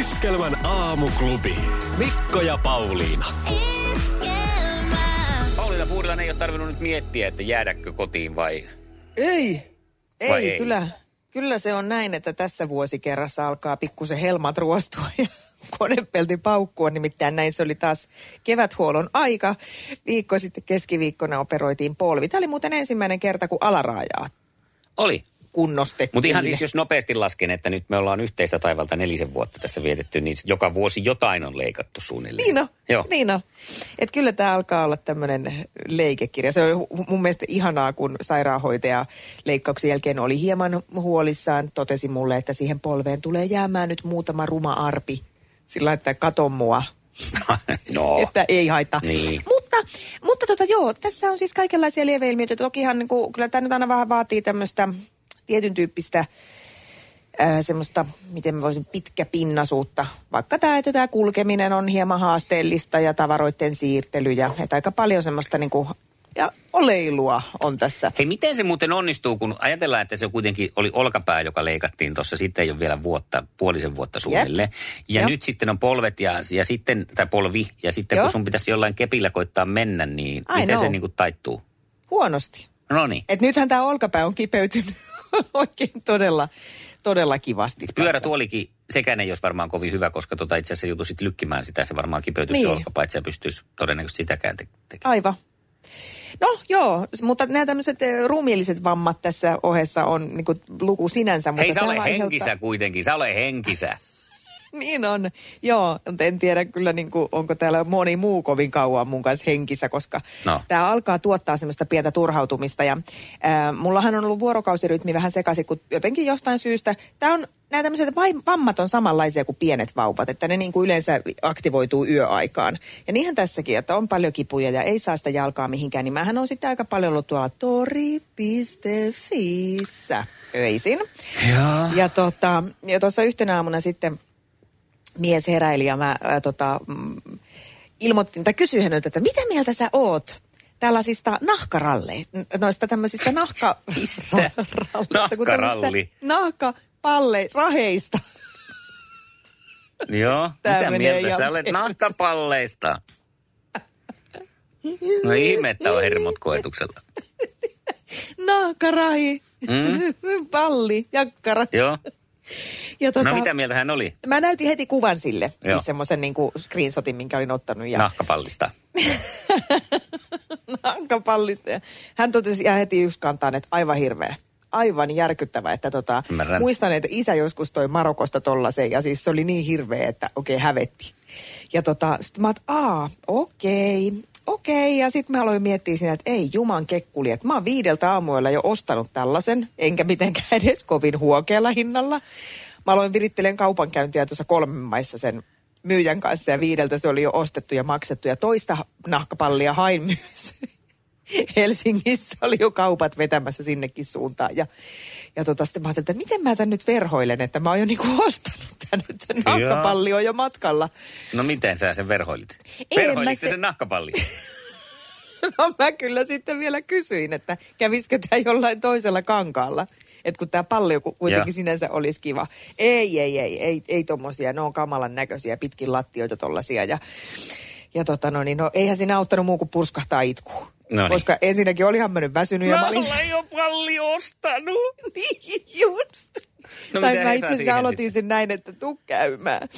Iskelmän aamuklubi. Mikko ja Pauliina. Pauliina Puurilainen ei ole tarvinnut nyt miettiä, että jäädäkö kotiin vai... Ei, ei, Vai ei? Kyllä, kyllä se on näin, että tässä vuosikerrassa alkaa pikkusen helmat ruostua ja konepelti paukkua. Nimittäin näin se oli taas keväthuollon aika. Viikko sitten keskiviikkona operoitiin polvi. Tämä oli muuten ensimmäinen kerta, kun alaraajaa Oli. Kunnostettiin. Mutta ihan siis jos nopeasti lasken, että nyt me ollaan yhteistä taivalta nelisen vuotta tässä vietetty, niin joka vuosi jotain on leikattu suunnilleen. Niin on, Joo. niin on. Et kyllä tämä alkaa olla tämmöinen leikekirja. Se on mun mielestä ihanaa, kun sairaanhoitaja leikkauksen jälkeen oli hieman huolissaan. Totesi mulle, että siihen polveen tulee jäämään nyt muutama ruma arpi. Sillä että kato mua. no. Että ei haittaa. Niin. Mutta, mutta tota, joo, tässä on siis kaikenlaisia lieveilmiöitä. Tokihan niin kuin, kyllä tämä nyt aina vähän vaatii tämmöistä tietyn tyyppistä ää, semmoista, miten mä voisin, pitkäpinnasuutta. Vaikka tämä, että tämä kulkeminen on hieman haasteellista ja tavaroiden siirtely ja että aika paljon semmoista niin kuin, ja oleilua on tässä. Hei, miten se muuten onnistuu, kun ajatellaan, että se kuitenkin oli olkapää, joka leikattiin tuossa, sitten ei ole vielä vuotta, puolisen vuotta suunnilleen. Ja Jep. nyt sitten on polvet ja, ja sitten, tai polvi, ja sitten Joo. kun sun pitäisi jollain kepillä koittaa mennä, niin I miten se know. niin kuin taittuu? Huonosti. No niin. Et nythän tämä olkapää on kipeytynyt oikein todella, todella kivasti. tässä. Pyörätuolikin, sekään ei olisi varmaan kovin hyvä, koska tota itse asiassa joutuisit lykkimään sitä, se varmaan kipeytyisi Niin. olkapää, että sä pystyisi todennäköisesti sitäkään te- tekemään. Aivan. No joo, mutta nämä tämmöiset eh, ruumiilliset vammat tässä ohessa on niin kuin, luku sinänsä. Mutta Hei, sä ole aiheuttaa- henkisä kuitenkin, sä ole henkisä. Niin on, joo. Mutta en tiedä kyllä, niin kuin, onko täällä moni muu kovin kauan mun kanssa henkissä, koska No. tämä alkaa tuottaa semmoista pientä turhautumista. Ja ää, mullahan on ollut vuorokausirytmi vähän sekaisin, kun jotenkin jostain syystä, tämä on, nämä tämmöiset vammat on samanlaisia kuin pienet vauvat, että ne niin kuin yleensä aktivoituu yöaikaan. Ja niinhän tässäkin, että on paljon kipuja ja ei saa sitä jalkaa mihinkään, niin mähän on sitten aika paljon ollut tuolla tori.fiissä öisin. Joo. Ja tota, ja tuossa yhtenä aamuna sitten mies heräili ja mä ää, tota, mm, ilmoitin tai kysyin häneltä, että mitä mieltä sä oot tällaisista nahkaralleista, noista tämmöisistä nahka... Mistä? Nahkaralli. Nahkapalle, raheista. Joo, Tää mitä mieltä sä olet nahkapalleista? No ihme, että on hermot koetuksella. Nahkarahi, Mm. palli, jakkara. Joo. Ja tota, No mitä mieltä hän oli Mä näytin heti kuvan sille, Joo. siis semmoisen niin screenshotin, minkä olin ottanut. Ja nahkapallista? nankapallista. Ja hän totesi ihan heti yksi kantaan, että aivan hirveä. Aivan järkyttävä, että tota, Ymmärrän. muistan, että isä joskus toi Marokosta tollasen ja siis se oli niin hirveä, että okei, okay, hävetti. Ja tota, sitten mä oot, aa, okei, okei. Ja sitten mä aloin miettiä siinä, että ei juman kekkuli, että mä oon viideltä aamuilla jo ostanut tällaisen, enkä mitenkään edes kovin huokealla hinnalla. Mä aloin virittelen kaupankäyntiä tuossa kolmen maissa sen myyjän kanssa ja viideltä se oli jo ostettu ja maksettu. Ja toista nahkapallia hain myös. Helsingissä oli jo kaupat vetämässä sinnekin suuntaan. Ja, ja tota, sitten mä ajattelin, että miten mä tän nyt verhoilen, että mä oon jo niinku ostanut tän, että nahkapalli on jo matkalla. No miten sä sen verhoilit? Verhoilit se- sen nahkapalli? No mä kyllä sitten vielä kysyin, että kävisikö tämä jollain toisella kankaalla. Että kun tämä palli ku- kuitenkin Joo. sinänsä olisi kiva. Ei, ei, ei, ei, ei tommosia. Ne on kamalan näköisiä, pitkin lattioita tollasia. Ja, ja tota no niin, no eihän siinä auttanut muu kuin purskahtaa itkuun. No niin. Koska ensinnäkin olihan mennyt väsynyt ja mä olin... olen jo palli ostanut. Niin, just. No tai mä itse asiassa aloitin sitten? sen näin, että tuu käymään.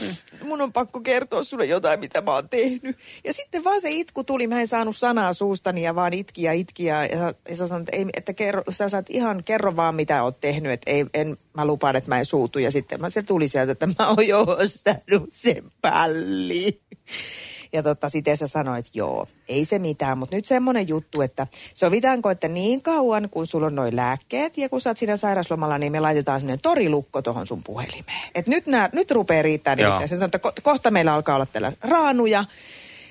Mun on pakko kertoa sulle jotain, mitä mä oon tehnyt. Ja sitten vaan se itku tuli, mä en saanut sanaa suustani ja vaan itki ja itki. Ja, ja, sä- ja sä sanoit, että, ei, että kerro, sä saat ihan kerro vaan, mitä oot tehnyt. Että ei, en, mä lupaan, että mä en suutu. Ja sitten mä, se tuli sieltä, että mä oon jo ostanut sen palli. Ja tota, sitten sä sanoit, että joo, ei se mitään, mutta nyt semmoinen juttu, että sovitaanko, että niin kauan kun sulla on noin lääkkeet ja kun sä oot siinä sairaslomalla, niin me laitetaan sinne torilukko tuohon sun puhelimeen. Et nyt, nää, nyt rupeaa riittää nimittäin. Se sanoo, että ko- kohta meillä alkaa olla täällä raanuja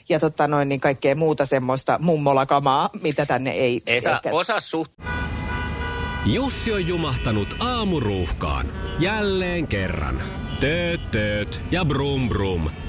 ja tota noin, niin kaikkea muuta semmoista mummolakamaa, mitä tänne ei Esa, ehkä... osaa suht... Jussi on jumahtanut aamuruuhkaan. Jälleen kerran. Tööt, tööt ja brum brum.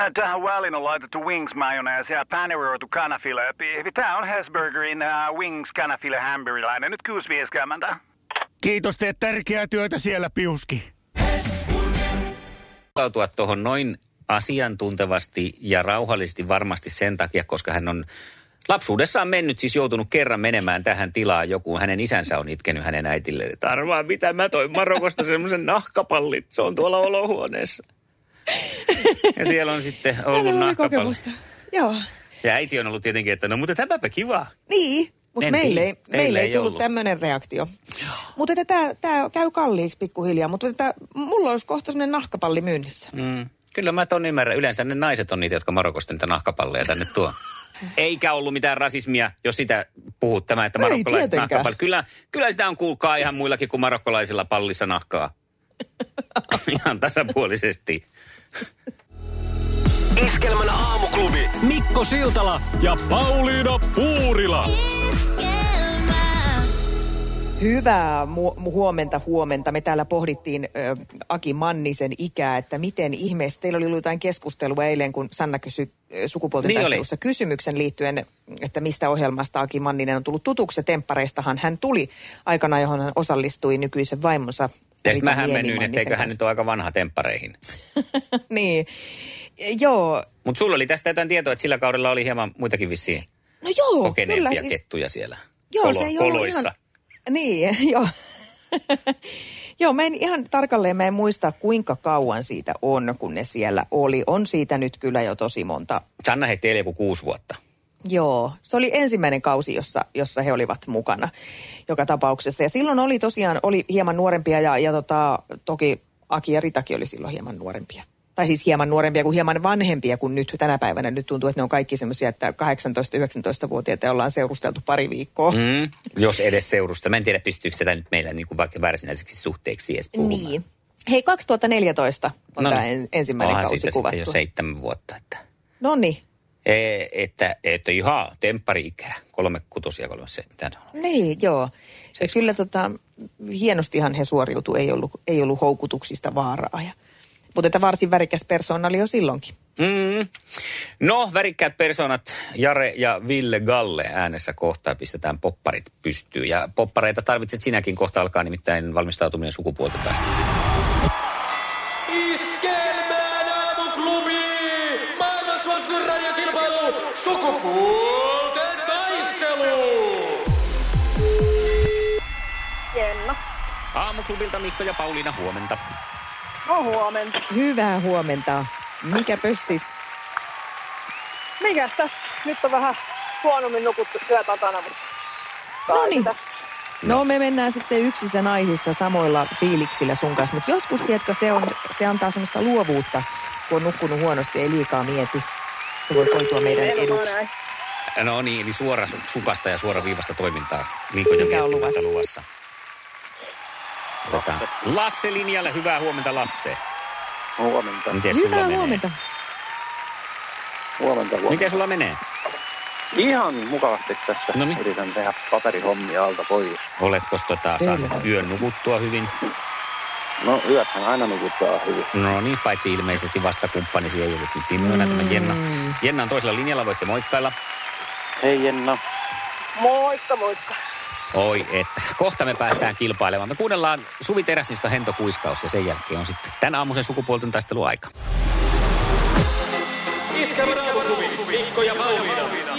Äh, Tähän väliin on laitettu wings mayonnaise ja paneroitu kanafila. Tämä on Hesburgerin uh, wings kanafila hamburilainen. Nyt 6.50. Kiitos, teet tärkeää työtä siellä, Piuski. suhtautua tuohon noin asiantuntevasti ja rauhallisesti varmasti sen takia, koska hän on lapsuudessaan mennyt, siis joutunut kerran menemään tähän tilaan. Joku hänen isänsä on itkenyt hänen äitilleen, että arvaa mitä mä toin Marokosta semmoisen nahkapallin. Se on tuolla olohuoneessa. Ja siellä on sitten ollut kokemusta. Joo. Ja äiti on ollut tietenkin, että no mutta tämäpä kiva. Niin, mutta meille, ei, meille ei tullut tämmöinen reaktio. Mutta että tämä, käy kalliiksi pikkuhiljaa, mutta että mulla olisi kohta semmoinen nahkapalli myynnissä. Mm. Kyllä mä ton ymmärrän. Yleensä ne naiset on niitä, jotka Marokosta niitä nahkapalleja tänne tuo. Eikä ollut mitään rasismia, jos sitä puhut tämä, että marokkolaiset tietenkään. nahkapalli. Kyllä, kyllä sitä on kuulkaa ihan muillakin kuin marokkolaisilla pallissa nahkaa. ihan tasapuolisesti. Iskelmän aamuklubi. Mikko Siltala ja Pauliina Puurila. Hyvää mu- huomenta, huomenta. Me täällä pohdittiin ö, Aki Mannisen ikää, että miten ihmeessä, teillä oli ollut jotain keskustelua eilen, kun Sanna kysyi sukupuolten Niin oli. taistelussa kysymyksen liittyen, että mistä ohjelmasta Aki Manninen on tullut tutuksi. Ja Temppareistahan hän tuli aikana, johon hän osallistui nykyisen vaimonsa. Ja sitten mä hämmennyin, Niemimannisen että eikö hän nyt ole aika vanha temppareihin. niin, joo. Mutta sulla oli tästä jotain tietoa, että sillä kaudella oli hieman muitakin vissiin No joo, kokeneempia kyllä. Siis, kettuja siellä Joo, kolo- se ei ollut koloissa. ihan... Niin, joo. joo, mä en ihan tarkalleen, mä en muista kuinka kauan siitä on, kun ne siellä oli. On siitä nyt kyllä jo tosi monta. Sanna heitti eilen joku kuusi vuotta. Joo, se oli ensimmäinen kausi, jossa, jossa he olivat mukana joka tapauksessa. Ja silloin oli tosiaan, oli hieman nuorempia ja, ja tota, toki Aki ja Ritakin oli silloin hieman nuorempia. Tai siis hieman nuorempia kuin hieman vanhempia kuin nyt tänä päivänä. Nyt tuntuu, että ne on kaikki semmoisia, että 18-19-vuotiaita ollaan seurusteltu pari viikkoa. Mm, jos edes seurusta. Mä en tiedä, pystyykö tätä nyt meillä niin kuin vaikka varsinaiseksi suhteeksi edes puhumaan. Niin. Hei, 2014 on No tämä niin. en, ensimmäinen Onhan kausi kuvattu. jo seitsemän vuotta. Että, No niin. e, että, että ihan temppari-ikää. Kolme kutosia, kolme se, mitä on. Niin, joo. Ja kyllä tota, hienostihan he suoriutu, ei ollut, ei ollut houkutuksista vaaraa. Ja, mutta että varsin värikäs persoona oli jo silloinkin. Mm. No, värikkäät persoonat Jare ja Ville Galle äänessä kohtaa pistetään popparit pystyyn. Ja poppareita tarvitset sinäkin kohta alkaa nimittäin valmistautuminen sukupuolten taisteluun. Iskelmän aamuklubi. Maailman suosituin radiokilpailu. Sukupuolten taistelu. Jenna. Aamuklubilta Mikko ja Pauliina, huomenta. No huomenta. Hyvää huomenta. Mikä pössis? Mikäs tässä? Nyt on vähän huonommin nukuttu työ takana, mutta... No niin. No me mennään sitten yksissä naisissa samoilla fiiliksillä sun kanssa, mutta joskus, tiedätkö, se, on, se antaa semmoista luovuutta, kun on nukkunut huonosti, ei liikaa mieti. Se voi koitua meidän eduksi. No niin, eli suora su- sukasta ja suora viivasta toimintaa. Mikä on miettimättä luvassa? Otetaan Lasse linjalle. Hyvää huomenta, Lasse. Huomenta. Miten sulla Hyvää menee? huomenta. Huomenta, huomenta. Miten sulla menee? Ihan mukavasti tässä. Noniin. Yritän tehdä paperihommia alta pois. Oletko tota, saanut yön nukuttua hyvin? No yöthän aina nukuttaa hyvin. No niin, paitsi ilmeisesti vastakumppanisi ei ollut nyt innoina tämä Jenna. Jenna on toisella linjalla, voitte moikkailla. Hei Jenna. Moikka, moikka. Oi, että kohta me päästään kilpailemaan. Me kuunnellaan Suvi Teräsniska Hento Kuiskaus ja sen jälkeen on sitten tämän aamuisen sukupuolten taistelu aika. Iskävä Mikko ja Pauliina.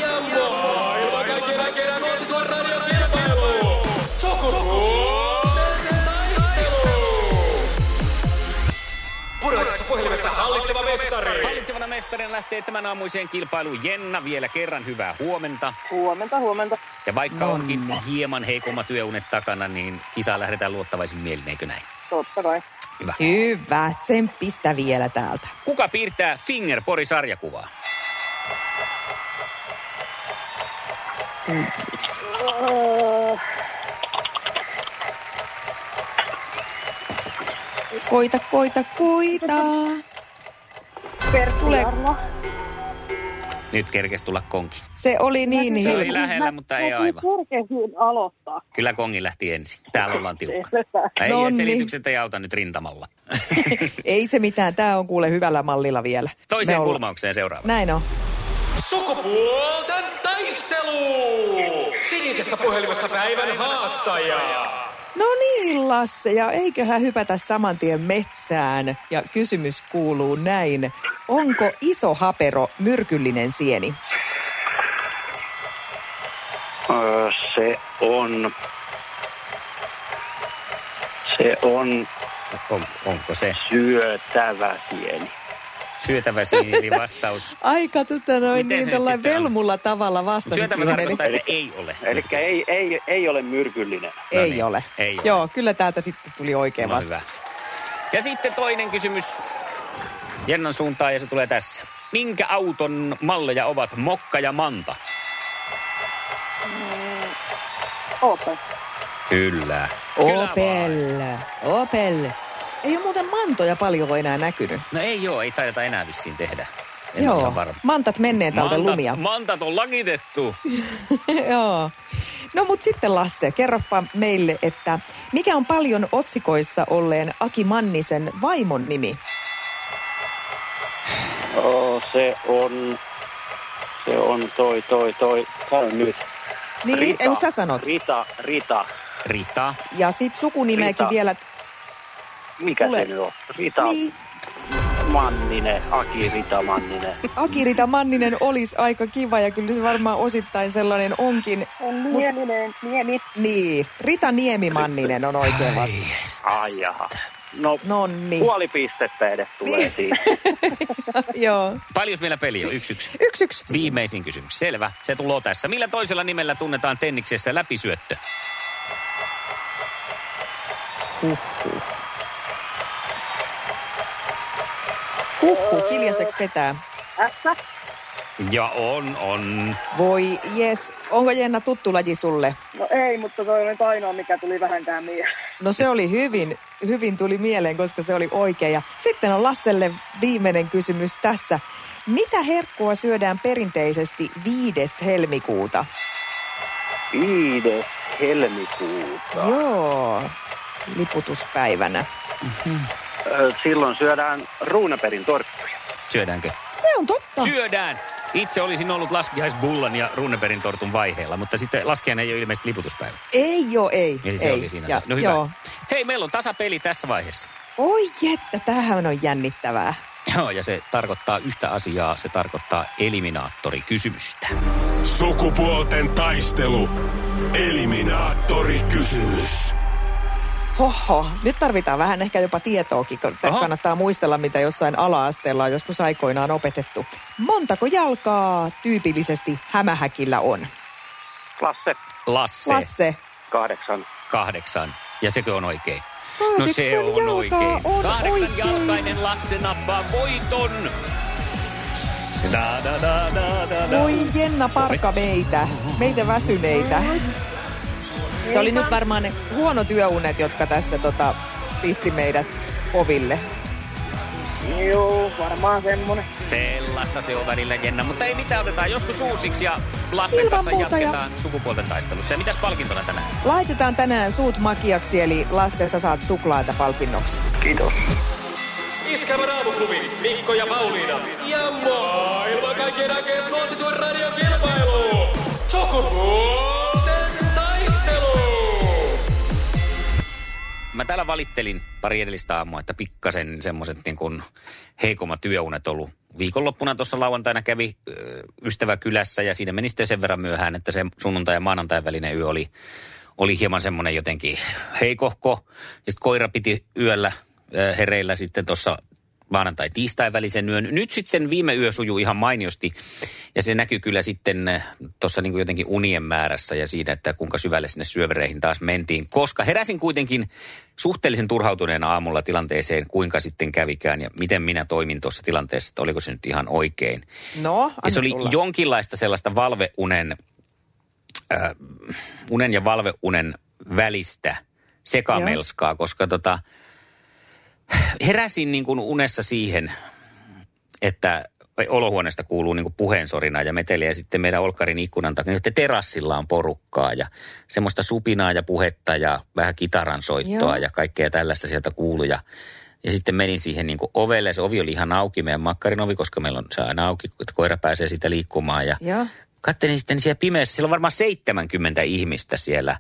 Puhelimessa hallitseva mestari. Hallitsevana mestarina lähtee tämän aamuiseen kilpailuun Jenna vielä kerran hyvää huomenta. Huomenta, huomenta. Ja vaikka No onkin hieman heikommat työunet takana, niin kisaa lähdetään luottavaisin mielin, eikö näin? Totta kai. Hyvä. Hyvä, tsemppistä vielä täältä. Kuka piirtää Finger Pori-sarjakuvaa? Öö, Koita, koita, koita. Pertti Tule-. Nyt kerkes tulla konki. Se oli niin Se oli lähellä, mutta ei aivan. Kerkesin aloittaa. Kyllä kongi lähti ensin. Täällä ollaan tiukka. Ei, Nonni. selitykset ei auta nyt rintamalla. Ei se mitään, tämä on kuule hyvällä mallilla vielä. Toiseen Me kulmaukseen seuraavaksi. Näin on. Sukupuolten taistelu! Sinisessä puhelimessa päivän haastaja. No niin, Lasse, ja eiköhän hypätä saman tien metsään. Ja kysymys kuuluu näin. Onko iso hapero myrkyllinen sieni? Öö, se on... Se on On, onko se syötävä sieni. Syötävä sinisi vastaus? Aika tota noin Miten niin tällainen sitten on? velmulla tavalla vastasit Syötävä siihen. tarkoittaa, Eli että ei ole. Eli ei, ei, ei ole myrkyllinen. No ei niin, ole. ei ole. Joo, kyllä täältä sitten tuli oikea No vastaus. hyvä. Ja sitten toinen kysymys Jennan suuntaan ja se tulee tässä. Minkä auton malleja ovat Mokka ja Manta? Opel. Kyllä. Kyllä vaan. Opel, Opel. Ei ole muuten mantoja paljon enää näkynyt. No ei joo, ei taideta enää vissiin tehdä. En ole Joo, ihan varma. mantat menneen talven lumia. mantat on lakitettu. Joo. No mut sitten Lasse, kerropa meille, että mikä on paljon otsikoissa olleen Aki Mannisen vaimon nimi? Oh, se on... Se on toi, toi, toi. Sano nyt. Niin, Rita. ei kun sä sanot. Rita, Rita. Rita. Ja sit sukunimeäkin Rita. vielä. Mikä Tule. se nyt on? Rita Niin, Manninen. Aki Rita Manninen. Akirita Manninen olisi aika kiva ja kyllä se varmaan osittain sellainen onkin. On Mut- Nieminen, Niemi. Niin, Rita Niemi Manninen on oikein vastaus. Ai jaha. No, Nonni. puoli pistettä edes tulee Niin. siitä. Joo. Paljon meillä peli on? Yksi yksi. Yksi yksi. Viimeisin kysymys. Selvä. Se tulee tässä. Millä toisella nimellä tunnetaan tenniksessä läpisyöttö? Huhhuh, hiljaiseksi vetää. Ja on, on. Voi jes, onko Jenna tuttu laji sulle? No ei, mutta toi on nyt ainoa, mikä tuli vähänkään mieleen. No se oli hyvin, hyvin tuli mieleen, koska se oli oikein. Ja sitten on Lasselle viimeinen kysymys tässä. Mitä herkkua syödään perinteisesti 5. helmikuuta? Viides helmikuuta. Joo, liputuspäivänä. Ö, Silloin syödään Ruunaperin torttuja. Syödäänkö? Se on totta. Syödään! Itse olisin ollut laskiaisbullan ja Runneberin tortun vaiheella, mutta sitten laskiainen ei ole ilmeisesti liputuspäivä. ei joo, ei. Eli se ei. oli siinä. Ja, no hyvä. Joo. Hei, meillä on tasapeli tässä vaiheessa. Oi jettä, tämähän on jännittävää. Joo, ja se tarkoittaa yhtä asiaa. Se tarkoittaa eliminaattorikysymystä. Sukupuolten taistelu. Eliminaattorikysymys. Hoho, nyt tarvitaan vähän ehkä jopa tietoakin, kun Aha. kannattaa muistella, mitä jossain ala-asteella on joskus aikoinaan opetettu. Montako jalkaa tyypillisesti hämähäkillä on? Lasse, Lasse, Lasse, kahdeksan. kahdeksan. Ja sekö on oikein? No se Kahdeksan on oikein. on Kahdeksan oikein. jalkainen Lasse nappaa voiton. Da, da, da, da, da, da. voi Jenna parka meitä, meitä väsyneitä. Se oli nyt varmaan ne huono työunet, jotka tässä tota, pisti meidät koville. Joo, varmaan semmonen. Sellaista se on välillä Jenna, mutta ei mitään, otetaan joskus uusiksi ja Lassen Ilman kanssa muuta ja- jatketaan sukupuolten taistelussa. Ja mitäs palkintona tänään? Laitetaan tänään suut makiaksi, eli Lasse, sä saat suklaata palkinnoksi. Kiitos. Iskävä raamuklubi, Mikko ja Pauliina. Ja maailman kaikkien aikeen suosituen radiokilpailu. Sukupuolten Täällä valittelin pari edellistä aamua, että pikkasen semmoiset niin kuin heikommat työunet ollut viikonloppuna tuossa lauantaina kävi ystävä kylässä ja siinä meni sitten sen verran myöhään, että se sunnuntai ja maanantai välinen yö oli, oli hieman semmoinen jotenkin heikohko. Ja sitten koira piti yöllä hereillä sitten tuossa maanantai-tiistai välisen yön. Nyt sitten viime yö sujuu ihan mainiosti ja se näkyy kyllä sitten tuossa niin jotenkin unien määrässä ja siinä, että kuinka syvälle sinne syövereihin taas mentiin. Koska heräsin kuitenkin suhteellisen turhautuneena aamulla tilanteeseen, kuinka sitten kävikään ja miten minä toimin tuossa tilanteessa, että oliko se nyt ihan oikein. No, Ja se oli tulla. jonkinlaista sellaista valveunen, äh, unen ja valveunen välistä sekamelskaa, koska tota, heräsin niin kuin unessa siihen, että olohuoneesta kuuluu niin kuin puheensorina ja meteliä ja sitten meidän Olkkarin ikkunan takia, että terassilla on porukkaa ja semmoista supinaa ja puhetta ja vähän kitaran soittoa Joo. ja kaikkea tällaista sieltä kuuluu ja ja sitten menin siihen niin kuin ovelle, se ovi oli ihan auki, meidän makkarin ovi, koska meillä on se aina auki, että koira pääsee siitä liikkumaan. Ja Joo. katselin sitten siellä pimeässä, siellä on varmaan 70 ihmistä siellä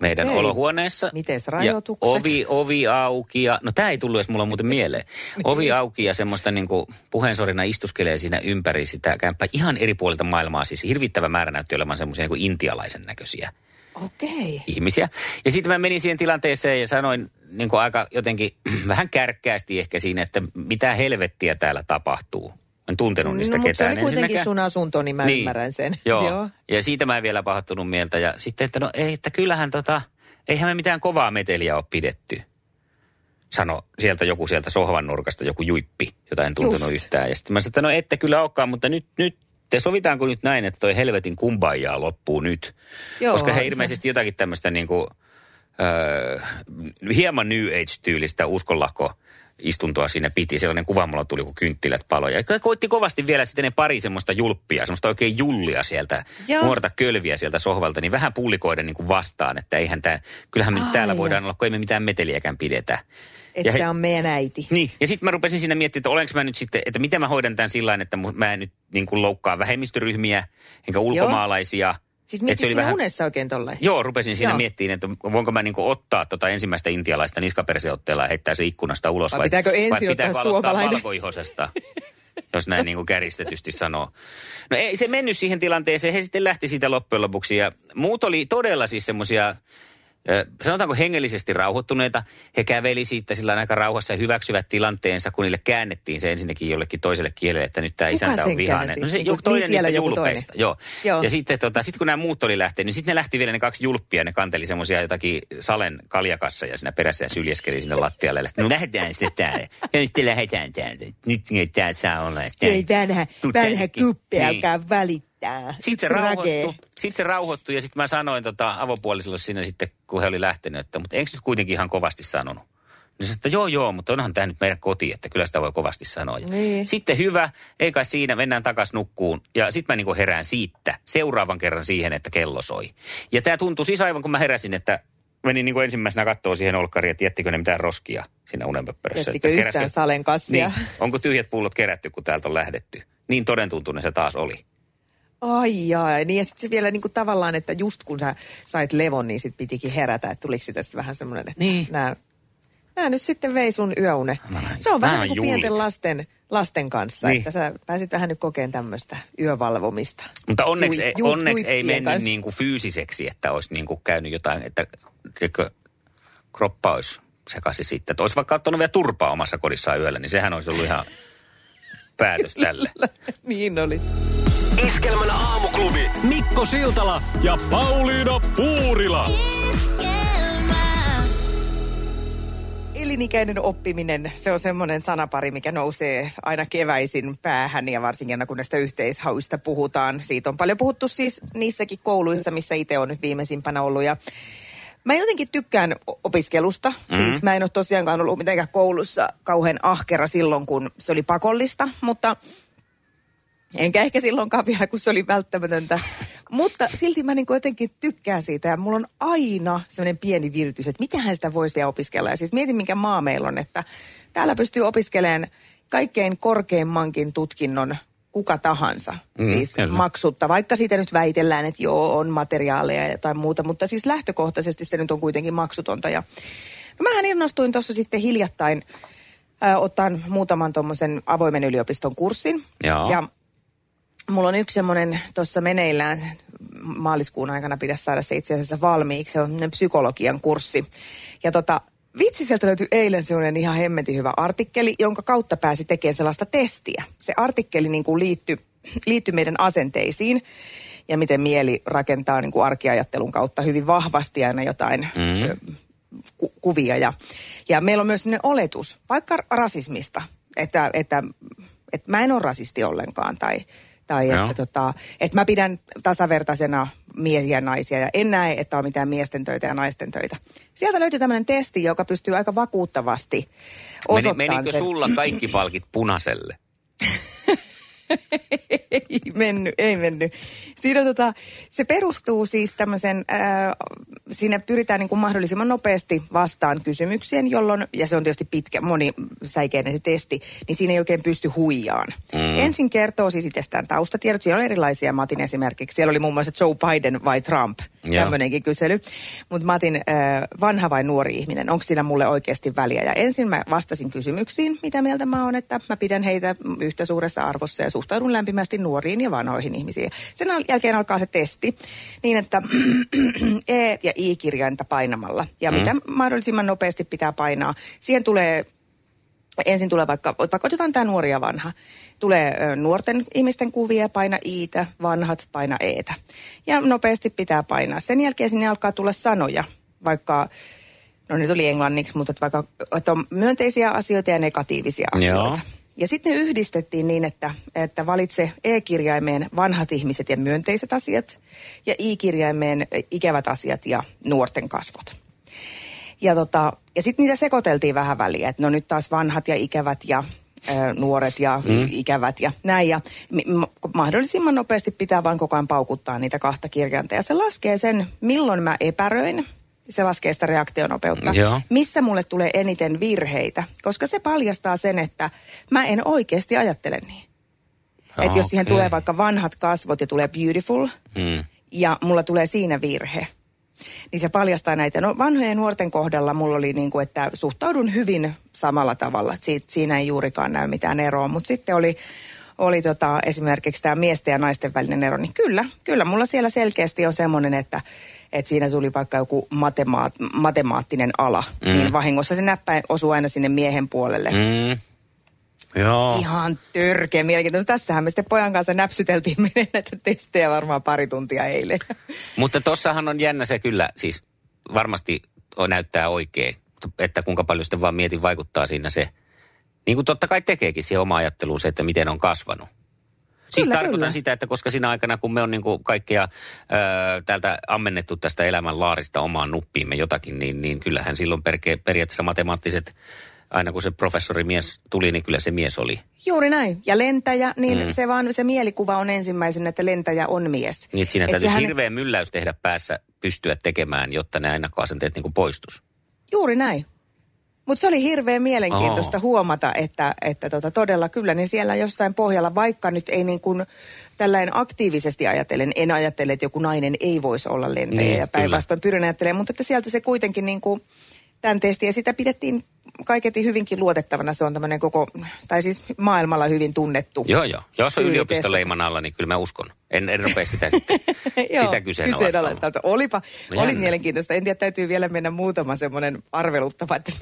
meidän Okei. olohuoneessa. Mites Ja rajoitukset? ovi, ovi auki ja, no tämä ei tullut edes mulla muuten mieleen. Ovi auki ja semmoista niin kuin puheensorina istuskelee siinä ympäri sitä kämppää. Ihan eri puolilta maailmaa, siis hirvittävä määrä näytti olevan semmoisia niin kuin intialaisen näköisiä Okei. ihmisiä. Ja sitten mä menin siihen tilanteeseen ja sanoin niin kuin aika jotenkin vähän kärkkäästi ehkä siinä, että mitä helvettiä täällä tapahtuu. En tuntenut niistä no, mutta se ketään oli kuitenkin ensinnäkään. sun asunto, niin mä Niin. ymmärrän sen. Joo. Joo. Ja siitä mä en vielä pahoittunut mieltä. Ja sitten, että no ei, että kyllähän tota, eihän me mitään kovaa meteliä ole pidetty. Sano sieltä joku sieltä sohvan nurkasta, joku juippi, jota en tuntenut Just. yhtään. Ja sitten mä sanoin, että no ette kyllä olekaan, mutta nyt, nyt te sovitaanko nyt näin, että toi helvetin kumbajaa loppuu nyt. Joo. Koska he ilmeisesti jotakin tämmöistä niin kuin, öö, hieman New Age-tyylistä uskonlahko istuntoa siinä piti. Sellainen kuva mulla tuli, kun kynttilät paloja. Ja koitti kovasti vielä sitten ne pari semmoista julppia, semmoista oikein jullia sieltä, Joo. nuorta kölviä sieltä sohvalta, niin vähän pullikoiden niin kuin vastaan, että eihän tämä, kyllähän me Ai täällä jaa. voidaan olla, kun ei me mitään meteliäkään pidetä. Että se on meidän äiti. Niin, ja sitten mä rupesin siinä miettimään, että olenko mä nyt sitten, että miten mä hoidan tämän sillä että mä en nyt niin kuin loukkaa vähemmistöryhmiä, enkä ulkomaalaisia. Siis Et mietit siinä vähän- unessa oikein tolleen? Joo, rupesin siinä Joo. miettimään, että voinko mä niinku ottaa tota ensimmäistä intialaista niskaperseotteella ja heittää se ikkunasta ulos. Vai pitääkö ensin vai pitääkö valkoihosesta, jos näin niinku käristetysti sanoo. No ei se mennyt siihen tilanteeseen, he sitten lähti siitä loppujen lopuksi ja muut oli todella siis semmoisia sanotaanko hengellisesti rauhoittuneita. He käveli siitä sillä aika rauhassa ja hyväksyvät tilanteensa, kun niille käännettiin se ensinnäkin jollekin toiselle kielelle, että nyt tämä isäntä on vihainen. No se Niinku- joku toinen niin niistä joku toinen. julpeista. Joo. Joo. Ja sitten tota, sit kun nämä muut oli lähtenyt, niin sitten ne lähti vielä ne kaksi julppia, ne kanteli semmoisia jotakin salen kaljakasseja siinä perässä ja syljeskeli sinne lattialle. No lähdetään sitten täällä. Ja sitten lähdetään täältä. Nyt tää saa olla. Ei vanha, vanha kuppi Niin. alkaa välittää. Sitten se rauhoittui, sitten se rauhoittui ja sitten mä sanoin tota avopuolisolle siinä sitten, kun he oli lähtenyt, että mutta eikö nyt kuitenkin ihan kovasti sanonut? Niin se sanoi, että joo joo, mutta onhan tämä nyt meidän koti, että kyllä sitä voi kovasti sanoa. Niin. Sitten hyvä, ei kai siinä, mennään takas nukkuun. Ja sitten mä niinku herään siitä seuraavan kerran siihen, että kello soi. Ja tämä tuntui siis aivan, kun mä heräsin, että menin niinku ensimmäisenä katsoa siihen olkkariin, että jättikö ne mitään roskia siinä unenpöppörössä. Jättikö Että yhtään keräskö- salen kassia? Niin, onko tyhjät pullot kerätty, kun täältä on lähdetty. Niin todentuntuinen se taas oli. Ai jaa, niin ja sitten vielä niin kuin tavallaan, että just kun sä sait levon, niin sit pitikin herätä, että tuliko sitten vähän semmoinen, että Niin. nää, nää nyt sitten vei sun yöune. Näin. Se on vähän niin kuin pienten lasten, lasten kanssa, Niin. että sä pääsit vähän nyt kokeen tämmöistä yövalvomista. Mutta onneksi, Jui- ei, onneksi ei mennyt niin kuin fyysiseksi, että olisi niin kuin käynyt jotain, että tiedätkö, kroppa olisi sekaisin sitten. Että olisi vaikka ottanut vielä turpaa omassa kodissaan yöllä, niin sehän olisi ollut ihan päätös tälle. niin olisi. Iskelmän aamuklubi. Mikko Siltala ja Pauliina Puurila. Elinikäinen oppiminen, se on semmoinen sanapari, mikä nousee aina keväisin päähän ja varsinkin aina kun näistä yhteishauista puhutaan. Siitä on paljon puhuttu siis niissäkin kouluissa, missä itse on nyt viimeisimpänä ollut ja Mä jotenkin tykkään opiskelusta. Mm. Siis mä en ole tosiaankaan ollut mitenkään koulussa kauhean ahkera silloin, kun se oli pakollista, mutta enkä ehkä silloinkaan vielä, kun se oli välttämätöntä. Mutta silti mä niin jotenkin tykkään siitä ja mulla on aina sellainen pieni viritys, että mitähän sitä voisi vielä opiskella. Ja siis mietin, minkä maa meillä on, että täällä pystyy opiskelemaan kaikkein korkeimmankin tutkinnon kuka tahansa. Mm, siis kyllä. maksutta, vaikka siitä nyt väitellään, että joo, on materiaaleja ja jotain muuta, mutta siis lähtökohtaisesti se nyt on kuitenkin maksutonta. Ja no mähän innostuin tuossa sitten hiljattain Ö, otan muutaman tuommoisen avoimen yliopiston kurssin. Joo. Ja mulla on yksi semmoinen tuossa meneillään, maaliskuun aikana pitäisi saada se itse asiassa valmiiksi. Se on psykologian kurssi. Ja tota, vitsi sieltä löytyi eilen semmoinen ihan hemmetin hyvä artikkeli, jonka kautta pääsi tekemään sellaista testiä. Se artikkeli niin kuin liittyi, liittyi meidän asenteisiin ja miten mieli rakentaa niin kuin arkiajattelun kautta hyvin vahvasti aina jotain mm. ku, kuvia. Ja, ja meillä on myös sellainen oletus, vaikka rasismista, että, että, että mä en ole rasisti ollenkaan tai, tai Joo. että, tota, että mä pidän tasavertaisena miehiä ja naisia ja en näe, että on mitään miesten töitä ja naisten töitä. Sieltä löytyy tämmöinen testi, joka pystyy aika vakuuttavasti Meni, osoittamaan menikö sen. sulla kaikki palkit punaiselle? ei mennyt, ei mennyt. Siinä tota, se perustuu siis tämmöisen, ää, siinä pyritään niin kuin mahdollisimman nopeasti vastaan kysymyksien, jolloin, ja se on tietysti pitkä, monisäikeinen se testi, niin siinä ei oikein pysty huijaan. Mm. Ensin kertoo siis itsestään taustatiedot, siellä on erilaisia, mä otin esimerkiksi, siellä oli muun muassa Joe Biden vai Trump, Joo. tämmöinenkin kysely. Mutta mä otin ää, vanha vai nuori ihminen, onko siinä mulle oikeasti väliä? Ja ensin mä vastasin kysymyksiin, mitä mieltä mä oon, että mä pidän heitä yhtä suuressa arvossa ja suhtaudun lämpimästi nuoriin ja vanhoihin ihmisiin. Sen jälkeen alkaa se testi niin, että E- ja I-kirjainta painamalla. Ja mitä mahdollisimman nopeasti pitää painaa. Siihen tulee ensin tulee vaikka, vaikka otetaan tämä nuori ja vanha. Tulee nuorten ihmisten kuvia, paina iitä, vanhat, paina eetä. Ja nopeasti pitää painaa. Sen jälkeen sinne alkaa tulla sanoja, vaikka, no nyt oli englanniksi, mutta että vaikka että on myönteisiä asioita ja negatiivisia asioita. Joo. Ja sitten ne yhdistettiin niin, että, että valitse E-kirjaimeen vanhat ihmiset ja myönteiset asiat ja I-kirjaimeen ikävät asiat ja nuorten kasvot. Ja, tota, ja sitten niitä sekoiteltiin vähän väliä, että no nyt taas vanhat ja ikävät ja ö, nuoret ja mm. ikävät ja näin. Ja mahdollisimman nopeasti pitää vaan koko ajan paukuttaa niitä kahta kirjainta. Ja se laskee sen, milloin mä epäröin. Se laskee sitä reaktionopeutta. Joo. Missä mulle tulee eniten virheitä. Koska se paljastaa sen, että mä en oikeasti ajattele niin. Että jos siihen Okei. tulee vaikka vanhat kasvot ja tulee beautiful, Mm. ja mulla tulee siinä virhe. Niin se paljastaa näitä. No vanhojen nuorten kohdalla mulla oli niin kuin, että suhtaudun hyvin samalla tavalla. Siit, siinä ei juurikaan näy mitään eroa. Mutta sitten oli, oli tota, esimerkiksi tämä miesten ja naisten välinen ero. Niin kyllä, kyllä mulla siellä selkeästi on semmoinen, että, että siinä tuli vaikka joku matemaat, matemaattinen ala. Mm. Niin vahingossa se näppäin osuu aina sinne miehen puolelle. Mm. Joo. Ihan törkeä mielenkiintoista. Tässähän me sitten pojan kanssa näpsyteltiin meidän näitä testejä varmaan pari tuntia eilen. Mutta tossahan on jännä se kyllä, siis varmasti on- näyttää oikein, että kuinka paljon sitten vaan mietin vaikuttaa siinä se, niin kuin totta kai tekeekin siihen oma ajatteluun se, että miten on kasvanut. Siis Kyllä, tarkoitan kyllä. sitä, että koska siinä aikana, kun me on niin kuin kaikkea ö, täältä ammennettu tästä elämän laarista omaan nuppiimme jotakin, niin, niin kyllähän silloin perke, periaatteessa matemaattiset, aina kun se professori mies tuli, niin kyllä se mies oli. Juuri näin. Ja lentäjä, niin mm. se vaan se mielikuva on ensimmäisen, että lentäjä on mies. Niin, että siinä Et täytyy sehän- hirveä mylläys tehdä päässä pystyä tekemään, jotta ne ennakkoasenteet niin kuin poistus. Juuri näin. Mutta se oli hirveän mielenkiintoista Oo. huomata, että, että tota, todella kyllä niin siellä jossain pohjalla, vaikka nyt ei niin kuin tällainen aktiivisesti ajatellen, en ajattele, että joku nainen ei voisi olla lentäjä Niin, ja päinvastoin pyrin ajattelemaan, mutta että sieltä se kuitenkin niin kuin tämän testin ja sitä pidettiin kaiketi hyvinkin luotettavana. Se on tämmöinen koko, tai siis maailmalla hyvin tunnettu. Joo, joo. Jos on Yli yliopistoleiman alla, niin kyllä mä uskon. En, en rupea sitä, sitten, Joo, sitä kyseenalaistamaan. Olipa, No oli jännä. mielenkiintoista. En tiedä, täytyy vielä mennä muutama semmoinen arveluttava, että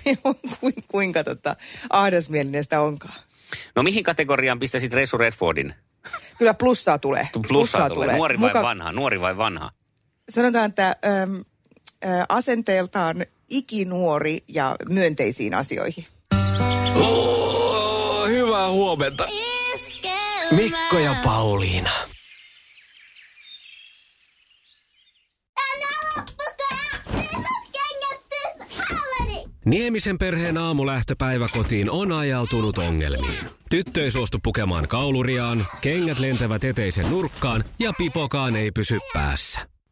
kuinka, tota, ahdasmielinen sitä onkaan. No mihin kategoriaan pistäisit Resu Redfordin? Kyllä plussaa tulee. Plussaa tulee. Nuori vai vanha? Nuori vai vanha? Sanotaan, että ä, asenteeltaan ikinuori ja myönteisiin asioihin. Oh, hyvää huomenta. Mikko ja Pauliina. Niemisen perheen aamulähtöpäivä kotiin on ajautunut ongelmiin. Tyttö ei suostu pukemaan kauluriaan, kengät lentävät eteisen nurkkaan ja pipokaan ei pysy päässä.